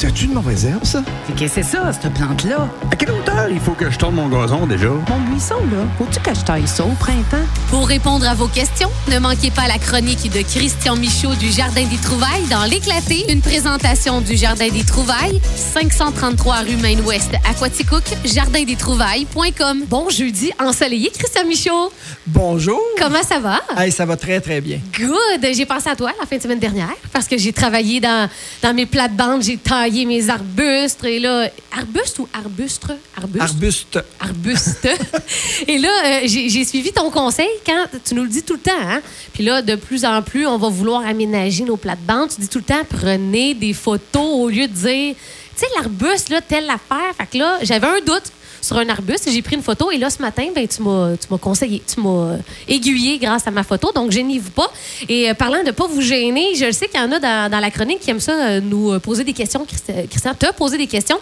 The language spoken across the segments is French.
C'était une mauvaise herbe, ça? Qu'est-ce que c'est ça, cette plante-là? À quelle hauteur il faut que je tourne mon gazon déjà? Mon buisson, là, faut-tu que je taille ça au printemps? Pour répondre à vos questions, ne manquez pas la chronique de Christian Michaud du Jardin des Trouvailles dans L'éclaté, une présentation du Jardin des Trouvailles, 533 rue Maine-Ouest, Aquaticook, jardindestrouvailles.com. Bon jeudi ensoleillé, Christian Michaud. Bonjour. Comment ça va? Hey, ça va très, très bien. Good! J'ai pensé à toi la fin de semaine dernière parce que j'ai travaillé dans, dans mes plates-bandes, j'ai taillé mes arbustes. Et là, arbustes ou arbustres? Arbustes? Arbuste. Arbuste. et là, euh, j'ai j'ai suivi ton conseil quand tu nous le dis tout le temps. Hein? Puis là, de plus en plus, on va vouloir aménager nos plates-bandes. Tu dis tout le temps, prenez des photos au lieu de dire, tu sais, l'arbuste, là, telle affaire. Fait que là, j'avais un doute sur un arbuste. J'ai pris une photo et là, ce matin, ben, tu m'as conseillé, tu m'as aiguillé grâce à ma photo. Donc, gênez-vous pas. Et euh, parlant de ne pas vous gêner, je sais qu'il y en a dans, dans la chronique qui aiment ça euh, nous euh, poser des questions. Christi- Christian, te poser des questions.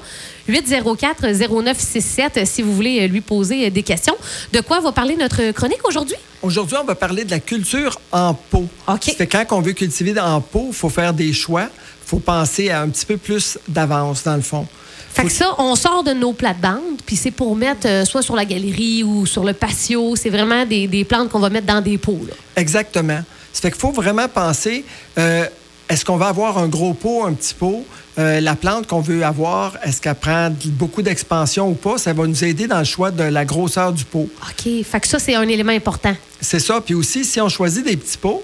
804-0967 si vous voulez lui poser des questions. De quoi va parler notre chronique aujourd'hui? Aujourd'hui, on va parler de la culture en pot. OK. Ça fait quand on veut cultiver en pot, il faut faire des choix. Il faut penser à un petit peu plus d'avance, dans le fond. Fait que ça, on sort de nos plates-bandes, puis c'est pour mettre euh, soit sur la galerie ou sur le patio. C'est vraiment des, des plantes qu'on va mettre dans des pots. là. Exactement. Ça fait qu'il faut vraiment penser, euh, est-ce qu'on va avoir un gros pot, un petit pot? Euh, la plante qu'on veut avoir, est-ce qu'elle prend beaucoup d'expansion ou pas? Ça va nous aider dans le choix de la grosseur du pot. OK. Fait que ça, c'est un élément important. C'est ça. Puis aussi, si on choisit des petits pots,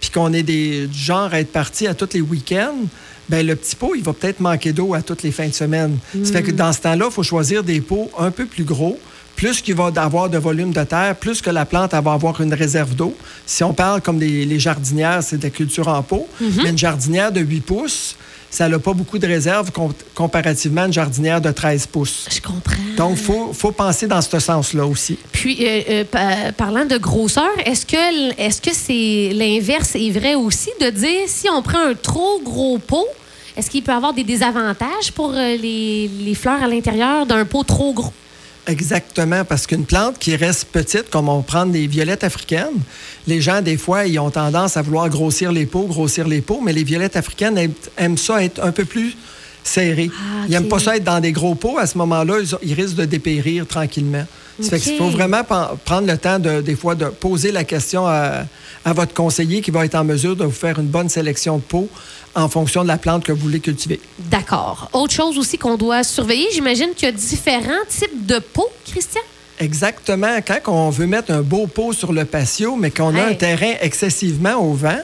puis qu'on est des, du genre à être parti à tous les week-ends, ben le petit pot, il va peut-être manquer d'eau à toutes les fins de semaine. Ça fait que dans ce temps-là, il faut choisir des pots un peu plus gros. Plus qu'il va avoir de volume de terre, plus que la plante va avoir une réserve d'eau. Si on parle comme les jardinières, c'est de la culture en pot. Mais une jardinière de 8 pouces, ça n'a pas beaucoup de réserve com- comparativement à une jardinière de 13 pouces. Je comprends. Donc, il faut, faut penser dans ce sens-là aussi. Puis, euh, euh, pa- parlant de grosseur, est-ce que l- est-ce que c'est l'inverse est vrai aussi de dire si on prend un trop gros pot, est-ce qu'il peut avoir des désavantages pour euh, les, les fleurs à l'intérieur d'un pot trop gros? Exactement, parce qu'une plante qui reste petite, comme on prend des violettes africaines, les gens, des fois, ils ont tendance à vouloir grossir les pots, grossir les pots, mais les violettes africaines aiment, aiment ça être un peu plus serré. Ah, Ils n'aiment pas ça être dans des gros pots. À ce moment-là, ils, risquent de dépérir tranquillement. Ça fait Ok. faut vraiment prendre le temps, de, des fois, de poser la question à, à votre conseiller qui va être en mesure de vous faire une bonne sélection de pots en fonction de la plante que vous voulez cultiver. D'accord. Autre chose aussi qu'on doit surveiller, j'imagine qu'il y a différents types de pots, Christian? Exactement. Quand on veut mettre un beau pot sur le patio, mais qu'on a un terrain excessivement au vent,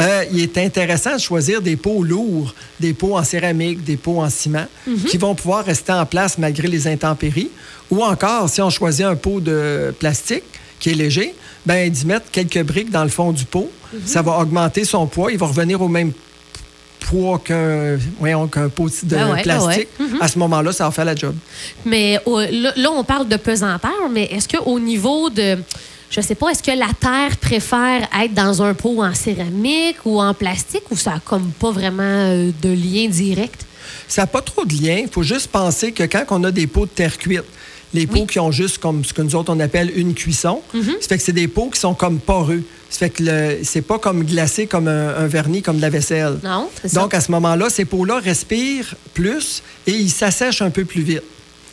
euh, il est intéressant de choisir des pots lourds, des pots en céramique, des pots en ciment, qui vont pouvoir rester en place malgré les intempéries. Ou encore, si on choisit un pot de plastique qui est léger, ben d'y mettre quelques briques dans le fond du pot. Ça va augmenter son poids. Il va revenir au même poids qu'un qu'un pot de ouais, ben plastique. ouais. À ce moment-là, ça va faire la job. Mais là, là, on parle de pesanteur, mais est-ce qu'au niveau de. Je sais pas, est-ce que la terre préfère être dans un pot en céramique ou en plastique ou ça a comme pas vraiment euh, de lien direct? Ça n'a pas trop de lien. Il faut juste penser que quand on a des pots de terre cuite, les pots qui ont juste comme ce que nous autres on appelle une cuisson, ça fait que c'est des pots qui sont comme poreux. Ça fait que c'est pas comme glacé comme un, un vernis comme de la vaisselle. Non, c'est ça. Donc à ce moment-là, ces pots-là respirent plus et ils s'assèchent un peu plus vite.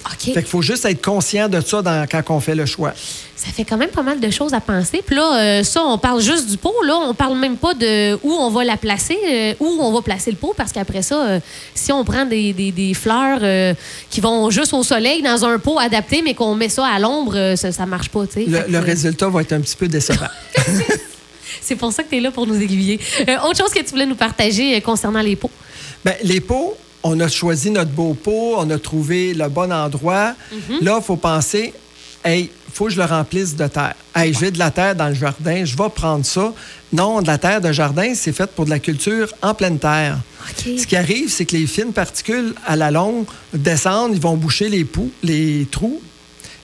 OK. Fait qu'il faut juste être conscient de ça dans- quand on fait le choix. Ça fait quand même pas mal de choses à penser. Puis là, euh, ça, on parle juste du pot. Là, on parle même pas de où on va la placer, euh, où on va placer le pot, parce qu'après ça, euh, si on prend des, des- des fleurs qui vont juste au soleil dans un pot adapté, mais qu'on met ça à l'ombre, ça, ça marche pas. tu sais. Le, que, le résultat va être un petit peu décevant. C'est pour ça que tu es là pour nous aiguiller. Autre chose que tu voulais nous partager concernant les pots? Bien, les pots, on a choisi notre beau pot, on a trouvé le bon endroit. Là, il faut penser, hey, faut que je le remplisse de terre. Hey, j'ai de la terre dans le jardin, je vais prendre ça. Non, de la terre de jardin, c'est fait pour de la culture en pleine terre. Ce qui arrive, c'est que les fines particules, à la longue, descendent, ils vont boucher les, poux, les trous.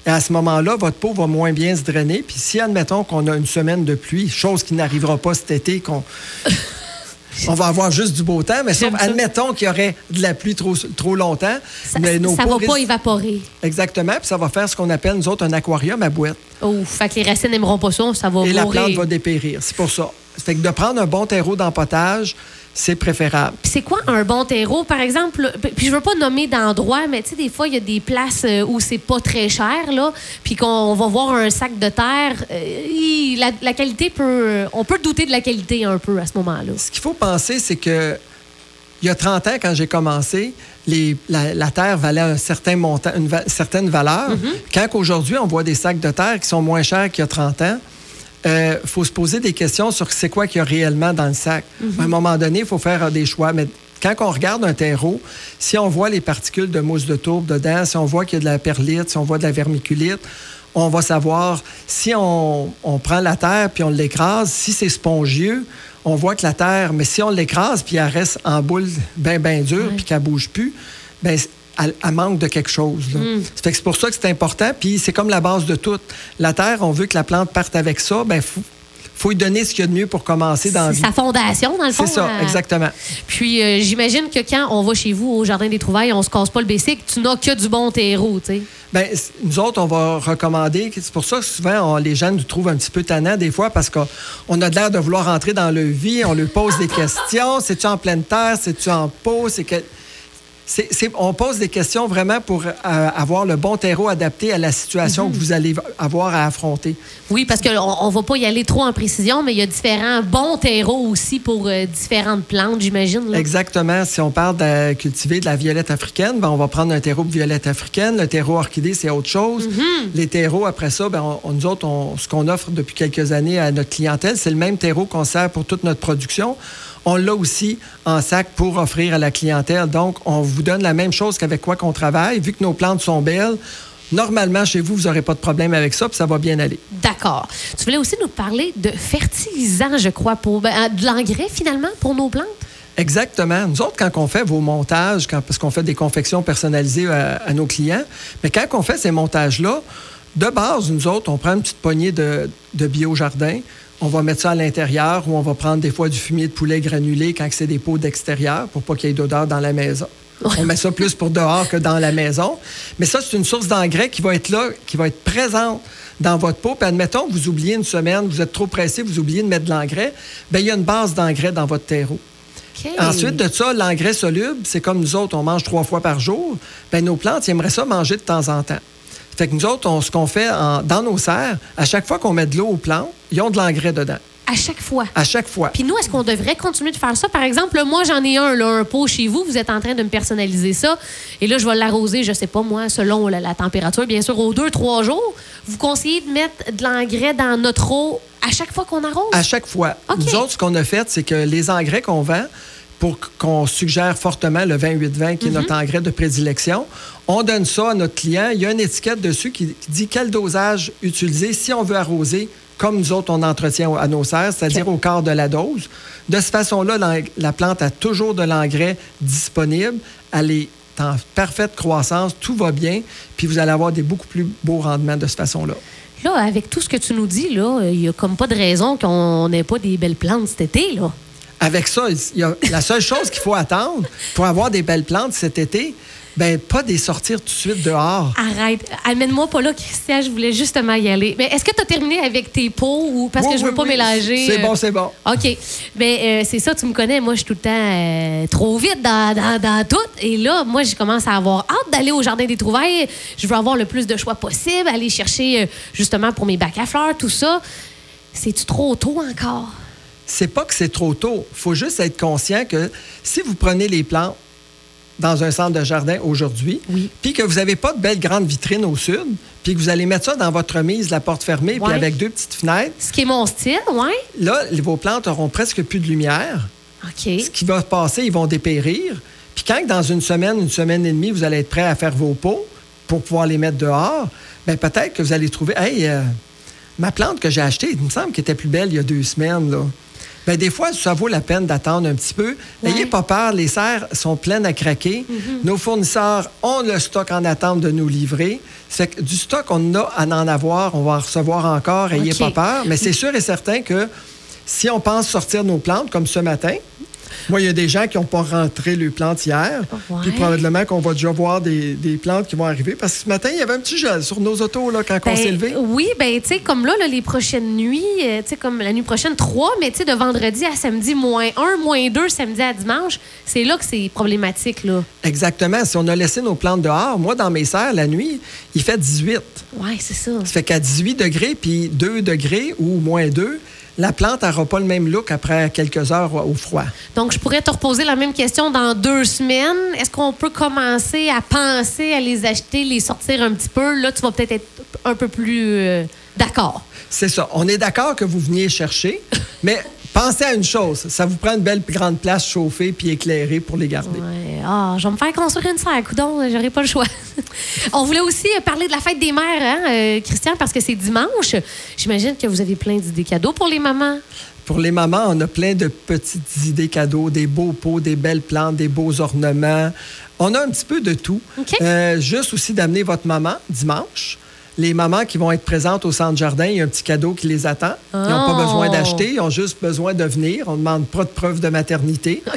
Et à ce moment-là, votre peau va moins bien se drainer. Puis si, admettons qu'on a une semaine de pluie, chose qui n'arrivera pas cet été, qu'on on va avoir juste du beau temps, mais sauf, admettons qu'il y aurait de la pluie trop, trop longtemps. Ça, peaux va pas risquent- évaporer. Exactement, puis ça va faire ce qu'on appelle, nous autres, un aquarium à boîte. Oh, fait que les racines n'aimeront pas ça, ça va Et la plante va dépérir. C'est pour ça. Fait que de prendre un bon terreau d'empotage, c'est préférable. C'est quoi un bon terreau, par exemple? Puis je veux pas nommer d'endroit, mais tu sais, des fois, il y a des places euh, où c'est pas très cher, là, puis qu'on va voir un sac de terre. euh, la, la qualité peut... On peut douter de la qualité un peu à ce moment-là. Ce qu'il faut penser, c'est que il y a 30 ans, quand j'ai commencé, les- la, la terre valait un certain montant, une va- certaine valeur. Quand aujourd'hui, on voit des sacs de terre qui sont moins chers qu'il y a 30 ans, il faut se poser des questions sur c'est quoi qu'il y a réellement dans le sac. À un moment donné, il faut faire euh, des choix. Mais quand on regarde un terreau, si on voit les particules de mousse de tourbe dedans, si on voit qu'il y a de la perlite, si on voit de la vermiculite, on va savoir si on, on prend la terre puis on l'écrase, si c'est spongieux, on voit que la terre, mais si on l'écrase puis elle reste en boule bien, bien dure puis qu'elle bouge plus, ben elle, elle manque de quelque chose. que c'est pour ça que c'est important. Puis c'est comme la base de tout. La terre, on veut que la plante parte avec ça. Ben faut, faut lui donner ce qu'il y a de mieux pour commencer dans C'est sa fondation, dans le fond. C'est ça, à- exactement. Puis euh, j'imagine que quand on va chez vous au Jardin des Trouvailles, on se casse pas le basic, tu n'as que du bon terreau, tu sais. Ben, nous autres, on va recommander. C'est pour ça que souvent, on- les jeunes nous trouvent un petit peu tannants des fois parce qu'on on a l'air de vouloir rentrer dans leur vie. On leur pose des questions. C'est-tu en pleine terre? C'est-tu en pot? C'est que. On pose des questions vraiment pour euh, avoir le bon terreau adapté à la situation que vous allez avoir à affronter. Oui, parce qu'on on va pas y aller trop en précision, mais il y a différents bons terreaux aussi pour euh, différentes plantes, j'imagine. Exactement. Si on parle de cultiver de la violette africaine, ben, on va prendre un terreau de violette africaine. Le terreau orchidée, c'est autre chose. Les terreaux, après ça, ben, on- on- nous autres, on- ce qu'on offre depuis quelques années à notre clientèle, c'est le même terreau qu'on sert pour toute notre production. On l'a aussi en sac pour offrir à la clientèle. Donc, on vous donne la même chose qu'avec quoi qu'on travaille. Vu que nos plantes sont belles, normalement, chez vous, vous n'aurez pas de problème avec ça, puis ça va bien aller. D'accord. Tu voulais aussi nous parler de fertilisants, je crois, pour ben, euh, de l'engrais finalement pour nos plantes? Exactement. Nous autres, quand on fait vos montages, quand- parce qu'on fait des confections personnalisées à, à nos clients, mais quand on fait ces montages-là, de base, nous autres, on prend une petite poignée de, de biojardin, on va mettre ça à l'intérieur ou on va prendre des fois du fumier de poulet granulé quand c'est des pots d'extérieur pour pas qu'il y ait d'odeur dans la maison. On met ça plus pour dehors que dans la maison. Mais ça, c'est une source d'engrais qui va être là, qui va être présente dans votre pot. Puis admettons que vous oubliez une semaine, vous êtes trop pressé, vous oubliez de mettre de l'engrais, bien, il y a une base d'engrais dans votre terreau. Ensuite de ça, l'engrais soluble, c'est comme nous autres, on mange trois fois par jour. Bien, nos plantes, ils aimeraient ça manger de temps en temps. Fait que nous autres, on- ce qu'on fait en- dans nos serres, à chaque fois qu'on met de l'eau aux plantes, ils ont de l'engrais dedans. À chaque fois. À chaque fois. Puis nous, est-ce qu'on devrait continuer de faire ça? Par exemple, là, moi, j'en ai un, là, un pot chez vous. Vous êtes en train de me personnaliser ça. Et là, je vais l'arroser, je sais pas, moi, selon la, la température, bien sûr, aux deux, trois jours. Vous conseillez de mettre de l'engrais dans notre eau à chaque fois qu'on arrose? À chaque fois. Nous autres, ce qu'on a fait, c'est que les engrais qu'on vend, pour qu'on suggère fortement le 28-20, qui est notre engrais de prédilection, on donne ça à notre client. Il y a une étiquette dessus qui, qui dit quel dosage utiliser si on veut arroser comme nous autres, on entretient à nos serres, c'est-à-dire au quart de la dose. De cette façon-là, la plante a toujours de l'engrais disponible. Elle est en parfaite croissance, tout va bien, puis vous allez avoir des beaucoup plus beaux rendements de cette façon-là. Là, avec tout ce que tu nous dis, là, il y a comme pas de raison qu'on n'ait pas des belles plantes cet été, là. Avec ça, il y a, la seule chose qu'il faut attendre pour avoir des belles plantes cet été, ben pas des sortir tout de suite dehors. Arrête. Amène-moi pas là, Christian. Je voulais justement y aller. Mais est-ce que tu as terminé avec tes pots ou parce Oui, que je veux oui, pas oui. mélanger? C'est euh, bon, c'est bon. OK. Mais c'est ça, tu me connais. Moi, je suis tout le temps euh, trop vite dans, dans, dans tout. Et là, moi, je commence à avoir hâte d'aller au Jardin des Trouvailles. Je veux avoir le plus de choix possible, aller chercher euh, justement pour mes bacs à fleurs, tout ça. C'est-tu trop tôt encore? C'est pas que c'est trop tôt. Il faut juste être conscient que si vous prenez les plantes dans un centre de jardin aujourd'hui, Oui. puis que vous n'avez pas de belles grandes vitrines au sud, puis que vous allez mettre ça dans votre mise, la porte fermée, Ouais. puis avec deux petites fenêtres, Ce qui est mon style, ouais. là, vos plantes auront presque plus de lumière. OK. Ce qui va se passer, ils vont dépérir. Puis quand dans une semaine, une semaine et demie, vous allez être prêt à faire vos pots pour pouvoir les mettre dehors, bien peut-être que vous allez trouver, hey, euh, ma plante que j'ai achetée, il me semble qu'elle était plus belle il y a deux semaines, là. Bien, des fois, ça vaut la peine d'attendre un petit peu. N'ayez Ouais. pas peur, les serres sont pleines à craquer. Nos fournisseurs ont le stock en attente de nous livrer. C'est que du stock, on a à en avoir, on va en recevoir encore, ayez OK. pas peur. Mais c'est sûr et certain que si on pense sortir nos plantes, comme ce matin, Moi, il y a des gens qui n'ont pas rentré les plantes hier. Ouais. Puis probablement qu'on va déjà voir des, des plantes qui vont arriver. Parce que ce matin, il y avait un petit gel sur nos autos là, quand on Ben, s'est levé. Oui, ben tu sais, comme là, là, les prochaines nuits, euh, tu sais, comme la nuit prochaine, 3, mais tu sais, de vendredi à samedi, moins 1, moins 2, samedi à dimanche, c'est là que c'est problématique, là. Exactement. Si on a laissé nos plantes dehors, moi, dans mes serres, la nuit, il fait 18. Ouais, c'est ça. Ça fait qu'à 18 degrés, puis 2 degrés ou moins 2, la plante n'aura pas le même look après quelques heures au froid. Donc, je pourrais te reposer la même question dans deux semaines. Est-ce qu'on peut commencer à penser à les acheter, les sortir un petit peu? Là, tu vas peut-être être un peu plus euh, d'accord. C'est ça. On est d'accord que vous veniez chercher, mais pensez à une chose. Ça vous prend une belle grande place chauffée puis éclairée pour les garder. Ouais. Ah, je vais me faire construire une serre, coudon, j'aurai pas le choix. On voulait aussi parler de la fête des mères, hein, euh, Christian, parce que c'est dimanche. J'imagine que vous avez plein d'idées cadeaux pour les mamans. Pour les mamans, on a plein de petites idées cadeaux, des beaux pots, des belles plantes, des beaux ornements. On a un petit peu de tout. Euh, juste aussi d'amener votre maman dimanche. Les mamans qui vont être présentes au centre jardin, il y a un petit cadeau qui les attend. Ils n'ont Oh. pas besoin d'acheter, ils ont juste besoin de venir. On ne demande pas de preuve de maternité.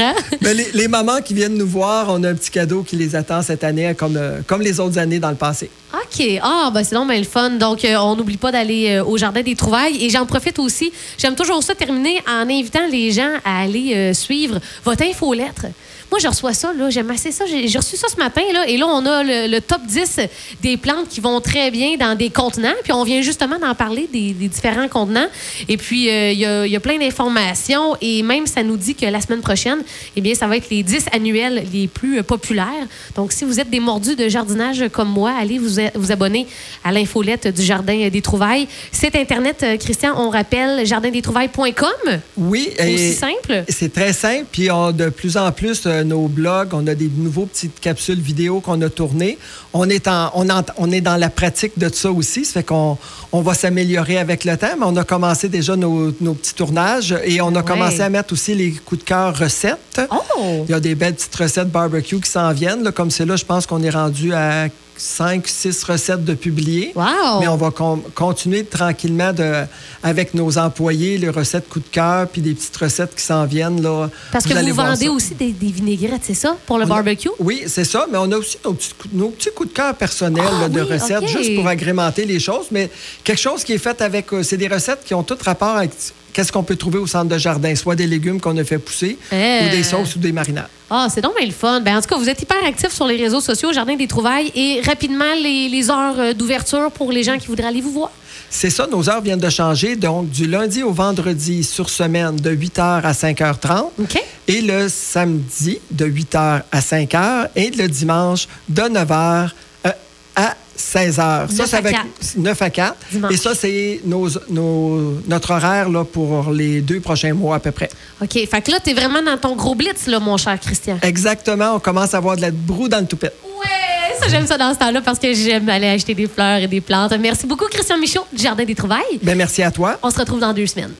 comprends? Mais les, les mamans qui viennent nous voir, on a un petit cadeau qui les attend cette année, comme, euh, comme les autres années dans le passé. OK. Ah, ben c'est donc bien le fun. Donc, euh, on n'oublie pas d'aller euh, au Jardin des Trouvailles. Et j'en profite aussi. J'aime toujours ça terminer en invitant les gens à aller euh, suivre votre infolettre. Moi, je reçois ça, là. J'aime assez ça. J'ai reçu ça ce matin. Et là, on a le, top 10 des plantes qui vont très bien dans des contenants. Puis, on vient justement d'en parler des, différents contenants. Et puis, euh, il y, a, plein d'informations. Et même, ça nous dit que la semaine prochaine, eh bien, ça va être les 10 annuels les plus euh, populaires. Donc, si vous êtes des mordus de jardinage comme moi, allez vous, vous abonner à l'infolette du Jardin des Trouvailles. Site Internet, euh, Christian, on rappelle jardindestrouvailles.com. Oui, et Aussi simple. c'est très simple. Puis on, de plus en plus, nos blogs, on a des nouveaux petites capsules vidéo qu'on a tournées. On est, en, on, en- on est dans la pratique de ça aussi. Ça fait qu'on on va s'améliorer avec le temps. Mais on a commencé déjà nos, nos petits tournages et on a Ouais. commencé à mettre aussi les coups de cœur recettes. Oh! Il y a des belles petites recettes barbecue qui s'en viennent. là. Comme c'est là, je pense qu'on est rendu à 5, 6 recettes de publier. Wow! Mais on va con- continuer tranquillement de, avec nos employés, les recettes coup de cœur, puis des petites recettes qui s'en viennent. Là. Parce que vous vendez ça. aussi des, des vinaigrettes, c'est ça, pour le On a- barbecue? Oui, c'est ça, mais on a aussi nos petits, coups- nos petits coups de cœur personnels Ah là, de oui, recettes, juste pour agrémenter les choses. Mais quelque chose qui est fait avec. euh, c'est des recettes qui ont tout rapport avec qu'est-ce qu'on peut trouver au centre de jardin, soit des légumes qu'on a fait pousser ou des euh. sauces ou des marinades. Ah, oh, c'est donc bien le fun. Ben, en tout cas, vous êtes hyper actifs sur les réseaux sociaux, Jardin des Trouvailles, et rapidement, les, heures euh, d'ouverture pour les gens qui voudraient aller vous voir. C'est ça, nos heures viennent de changer, donc du lundi au vendredi sur semaine, de 8h à 5h30. Okay. Et le samedi, de 8h à 5h. Et le dimanche, de 9h euh, à 16 heures. 9 ça, ça va 9 à 4. Et ça, c'est nos, nos, notre horaire là, pour les deux prochains mois à peu près. OK. Fait que là, tu es vraiment dans ton gros blitz, là, mon cher Christian. Exactement. On commence à avoir de la broue dans le toupet. Ouais, ça, j'aime ça dans ce temps-là parce que j'aime aller acheter des fleurs et des plantes. Merci beaucoup, Christian Michaud, du Jardin des Trouvailles. Ben, merci à toi. On se retrouve dans deux semaines.